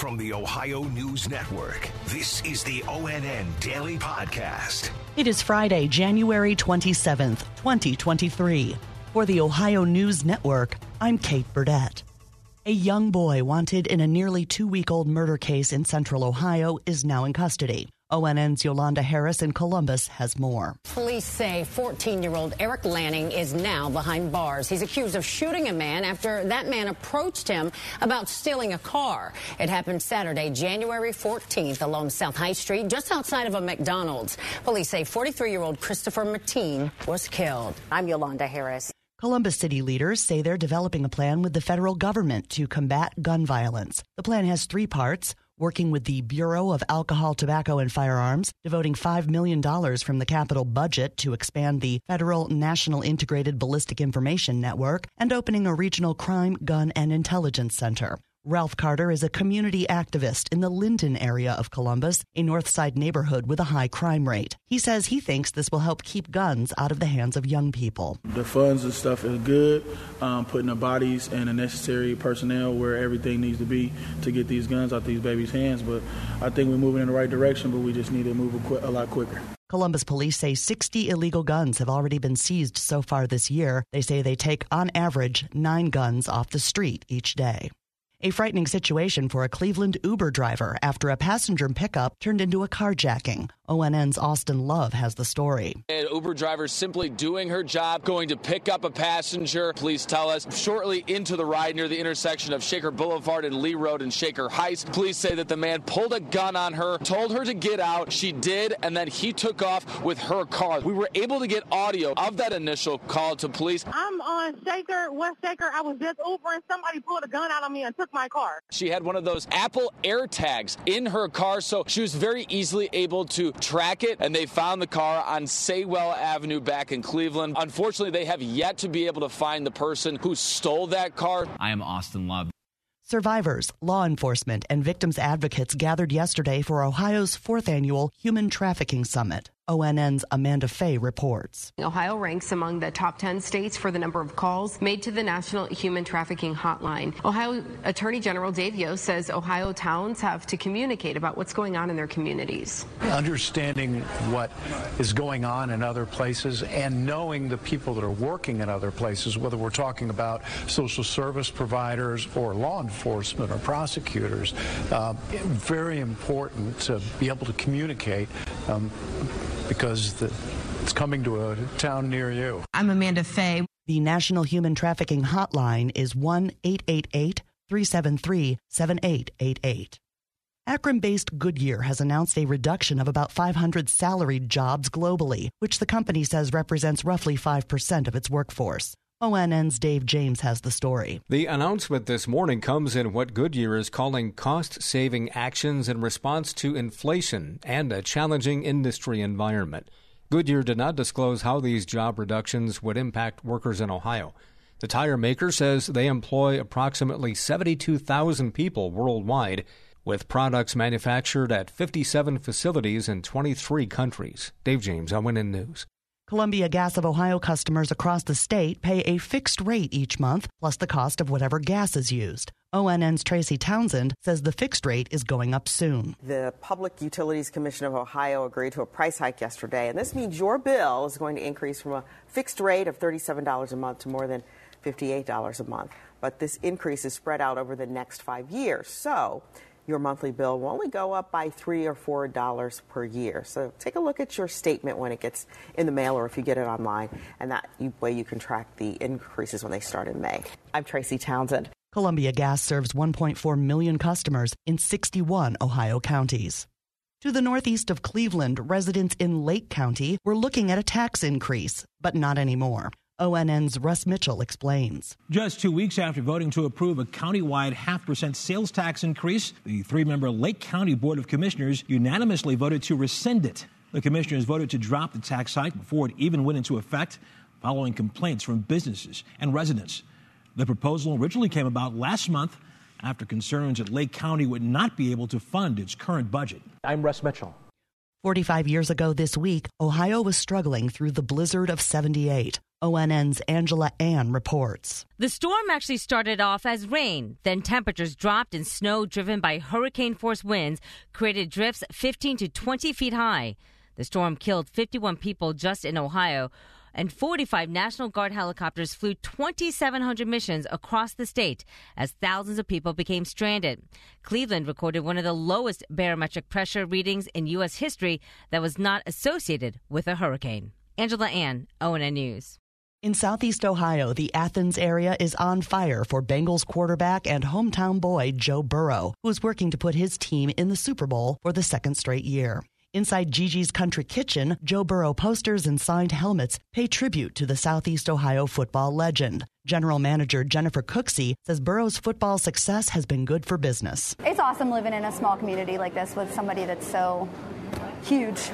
From the Ohio News Network, this is the ONN Daily Podcast. It is Friday, January 27th, 2023. For the Ohio News Network, I'm Kate Burdett. A young boy wanted in a nearly two week old murder case in central Ohio is now in custody. ONN's Yolanda Harris in Columbus has more. Police say 14 year old Eric Lanning is now behind bars. He's accused of shooting a man after that man approached him about stealing a car. It happened Saturday, January 14th along South High Street, just outside of a McDonald's. Police say 43 year old Christopher Mateen was killed. I'm Yolanda Harris. Columbus city leaders say they're developing a plan with the federal government to combat gun violence. The plan has three parts working with the Bureau of Alcohol, Tobacco, and Firearms, devoting $5 million from the capital budget to expand the Federal National Integrated Ballistic Information Network, and opening a regional crime, gun, and intelligence center. Ralph Carter is a community activist in the Linden area of Columbus, a North Side neighborhood with a high crime rate. He says he thinks this will help keep guns out of the hands of young people. The funds and stuff is good, um, putting the bodies and the necessary personnel where everything needs to be to get these guns out these babies' hands. But I think we're moving in the right direction, but we just need to move a, qu- a lot quicker. Columbus police say 60 illegal guns have already been seized so far this year. They say they take, on average, nine guns off the street each day. A frightening situation for a Cleveland Uber driver after a passenger pickup turned into a carjacking. ONN's Austin Love has the story. An Uber driver simply doing her job, going to pick up a passenger. Police tell us shortly into the ride near the intersection of Shaker Boulevard and Lee Road and Shaker Heights. Police say that the man pulled a gun on her, told her to get out. She did, and then he took off with her car. We were able to get audio of that initial call to police. I'm on Shaker, West Shaker. I was just over and somebody pulled a gun out on me and took my car. She had one of those Apple AirTags in her car, so she was very easily able to track it, and they found the car on Saywell Avenue back in Cleveland. Unfortunately, they have yet to be able to find the person who stole that car. I am Austin Love. Survivors, law enforcement, and victims advocates gathered yesterday for Ohio's fourth annual Human Trafficking Summit. ONN's Amanda Fay reports. Ohio ranks among the top 10 states for the number of calls made to the National Human Trafficking Hotline. Ohio Attorney General Dave Yost says Ohio towns have to communicate about what's going on in their communities. Understanding what is going on in other places and knowing the people that are working in other places, whether we're talking about social service providers or law enforcement or prosecutors, uh, very important to be able to communicate. Um, because the, it's coming to a town near you. I'm Amanda Fay. The National Human Trafficking Hotline is 1 888 373 7888. Akron based Goodyear has announced a reduction of about 500 salaried jobs globally, which the company says represents roughly 5% of its workforce. ONN's Dave James has the story. The announcement this morning comes in what Goodyear is calling cost saving actions in response to inflation and a challenging industry environment. Goodyear did not disclose how these job reductions would impact workers in Ohio. The tire maker says they employ approximately 72,000 people worldwide, with products manufactured at 57 facilities in 23 countries. Dave James, ONN News. Columbia Gas of Ohio customers across the state pay a fixed rate each month, plus the cost of whatever gas is used. ONN's Tracy Townsend says the fixed rate is going up soon. The Public Utilities Commission of Ohio agreed to a price hike yesterday, and this means your bill is going to increase from a fixed rate of $37 a month to more than $58 a month. But this increase is spread out over the next five years. So your monthly bill will only go up by three or four dollars per year. So take a look at your statement when it gets in the mail or if you get it online, and that way you can track the increases when they start in May. I'm Tracy Townsend. Columbia Gas serves 1.4 million customers in 61 Ohio counties. To the northeast of Cleveland, residents in Lake County were looking at a tax increase, but not anymore. ONN's Russ Mitchell explains. Just two weeks after voting to approve a countywide half percent sales tax increase, the three member Lake County Board of Commissioners unanimously voted to rescind it. The commissioners voted to drop the tax hike before it even went into effect, following complaints from businesses and residents. The proposal originally came about last month after concerns that Lake County would not be able to fund its current budget. I'm Russ Mitchell. 45 years ago this week, Ohio was struggling through the blizzard of 78. ONN's Angela An reports. The storm actually started off as rain, then temperatures dropped and snow driven by hurricane force winds created drifts 15 to 20 feet high. The storm killed 51 people just in Ohio, and 45 National Guard helicopters flew 2,700 missions across the state as thousands of people became stranded. Cleveland recorded one of the lowest barometric pressure readings in U.S. history that was not associated with a hurricane. Angela An, ONN News. In southeast Ohio, the Athens area is on fire for Bengals quarterback and hometown boy Joe Burrow, who's working to put his team in the Super Bowl for the second straight year. Inside Gigi's Country Kitchen, Joe Burrow posters and signed helmets pay tribute to the Southeast Ohio football legend. General Manager Jennifer Cooksey says Burrow's football success has been good for business. It's awesome living in a small community like this with somebody that's so huge.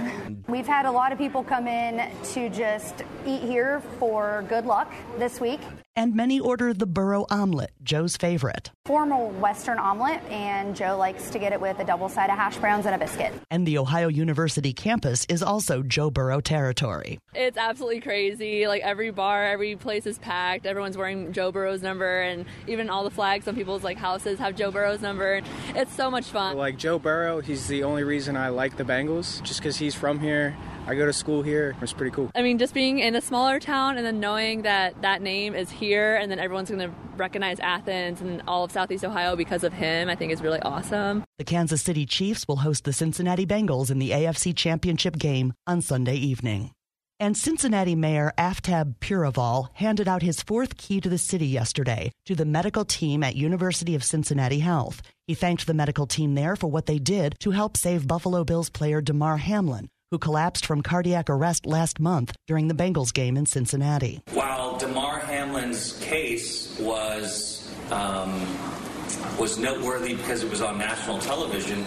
We've had a lot of people come in to just eat here for good luck this week. And many order the Burrow omelet, Joe's favorite. Formal Western omelet, and Joe likes to get it with a double side of hash browns and a biscuit. And the Ohio University campus is also Joe Burrow territory. It's absolutely crazy. Like every bar, every place is packed. Everyone's wearing Joe Burrow's number, and even all the flags on people's like houses have Joe Burrow's number. It's so much fun. Like Joe Burrow, he's the only reason I like the Bengals, just because he's from here. I go to school here. It's pretty cool. I mean, just being in a smaller town and then knowing that that name is here and then everyone's going to recognize Athens and all of Southeast Ohio because of him, I think is really awesome. The Kansas City Chiefs will host the Cincinnati Bengals in the AFC Championship game on Sunday evening. And Cincinnati Mayor Aftab Pureval handed out his fourth key to the city yesterday to the medical team at University of Cincinnati Health. He thanked the medical team there for what they did to help save Buffalo Bills player Damar Hamlin, who collapsed from cardiac arrest last month during the Bengals game in Cincinnati. While Damar Hamlin's case was um, was noteworthy because it was on national television,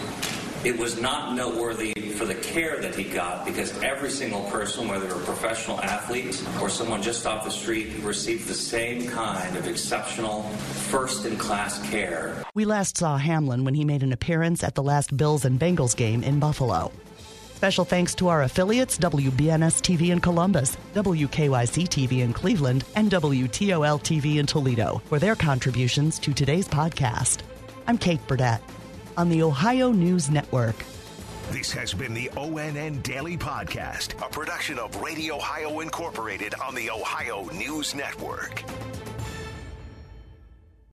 it was not noteworthy for the care that he got because every single person, whether a professional athlete or someone just off the street, received the same kind of exceptional, first in class care. We last saw Hamlin when he made an appearance at the last Bills and Bengals game in Buffalo. Special thanks to our affiliates WBNS TV in Columbus, WKYC TV in Cleveland, and WTOL TV in Toledo for their contributions to today's podcast. I'm Kate Burdett on the Ohio News Network. This has been the ONN Daily Podcast, a production of Radio Ohio Incorporated on the Ohio News Network.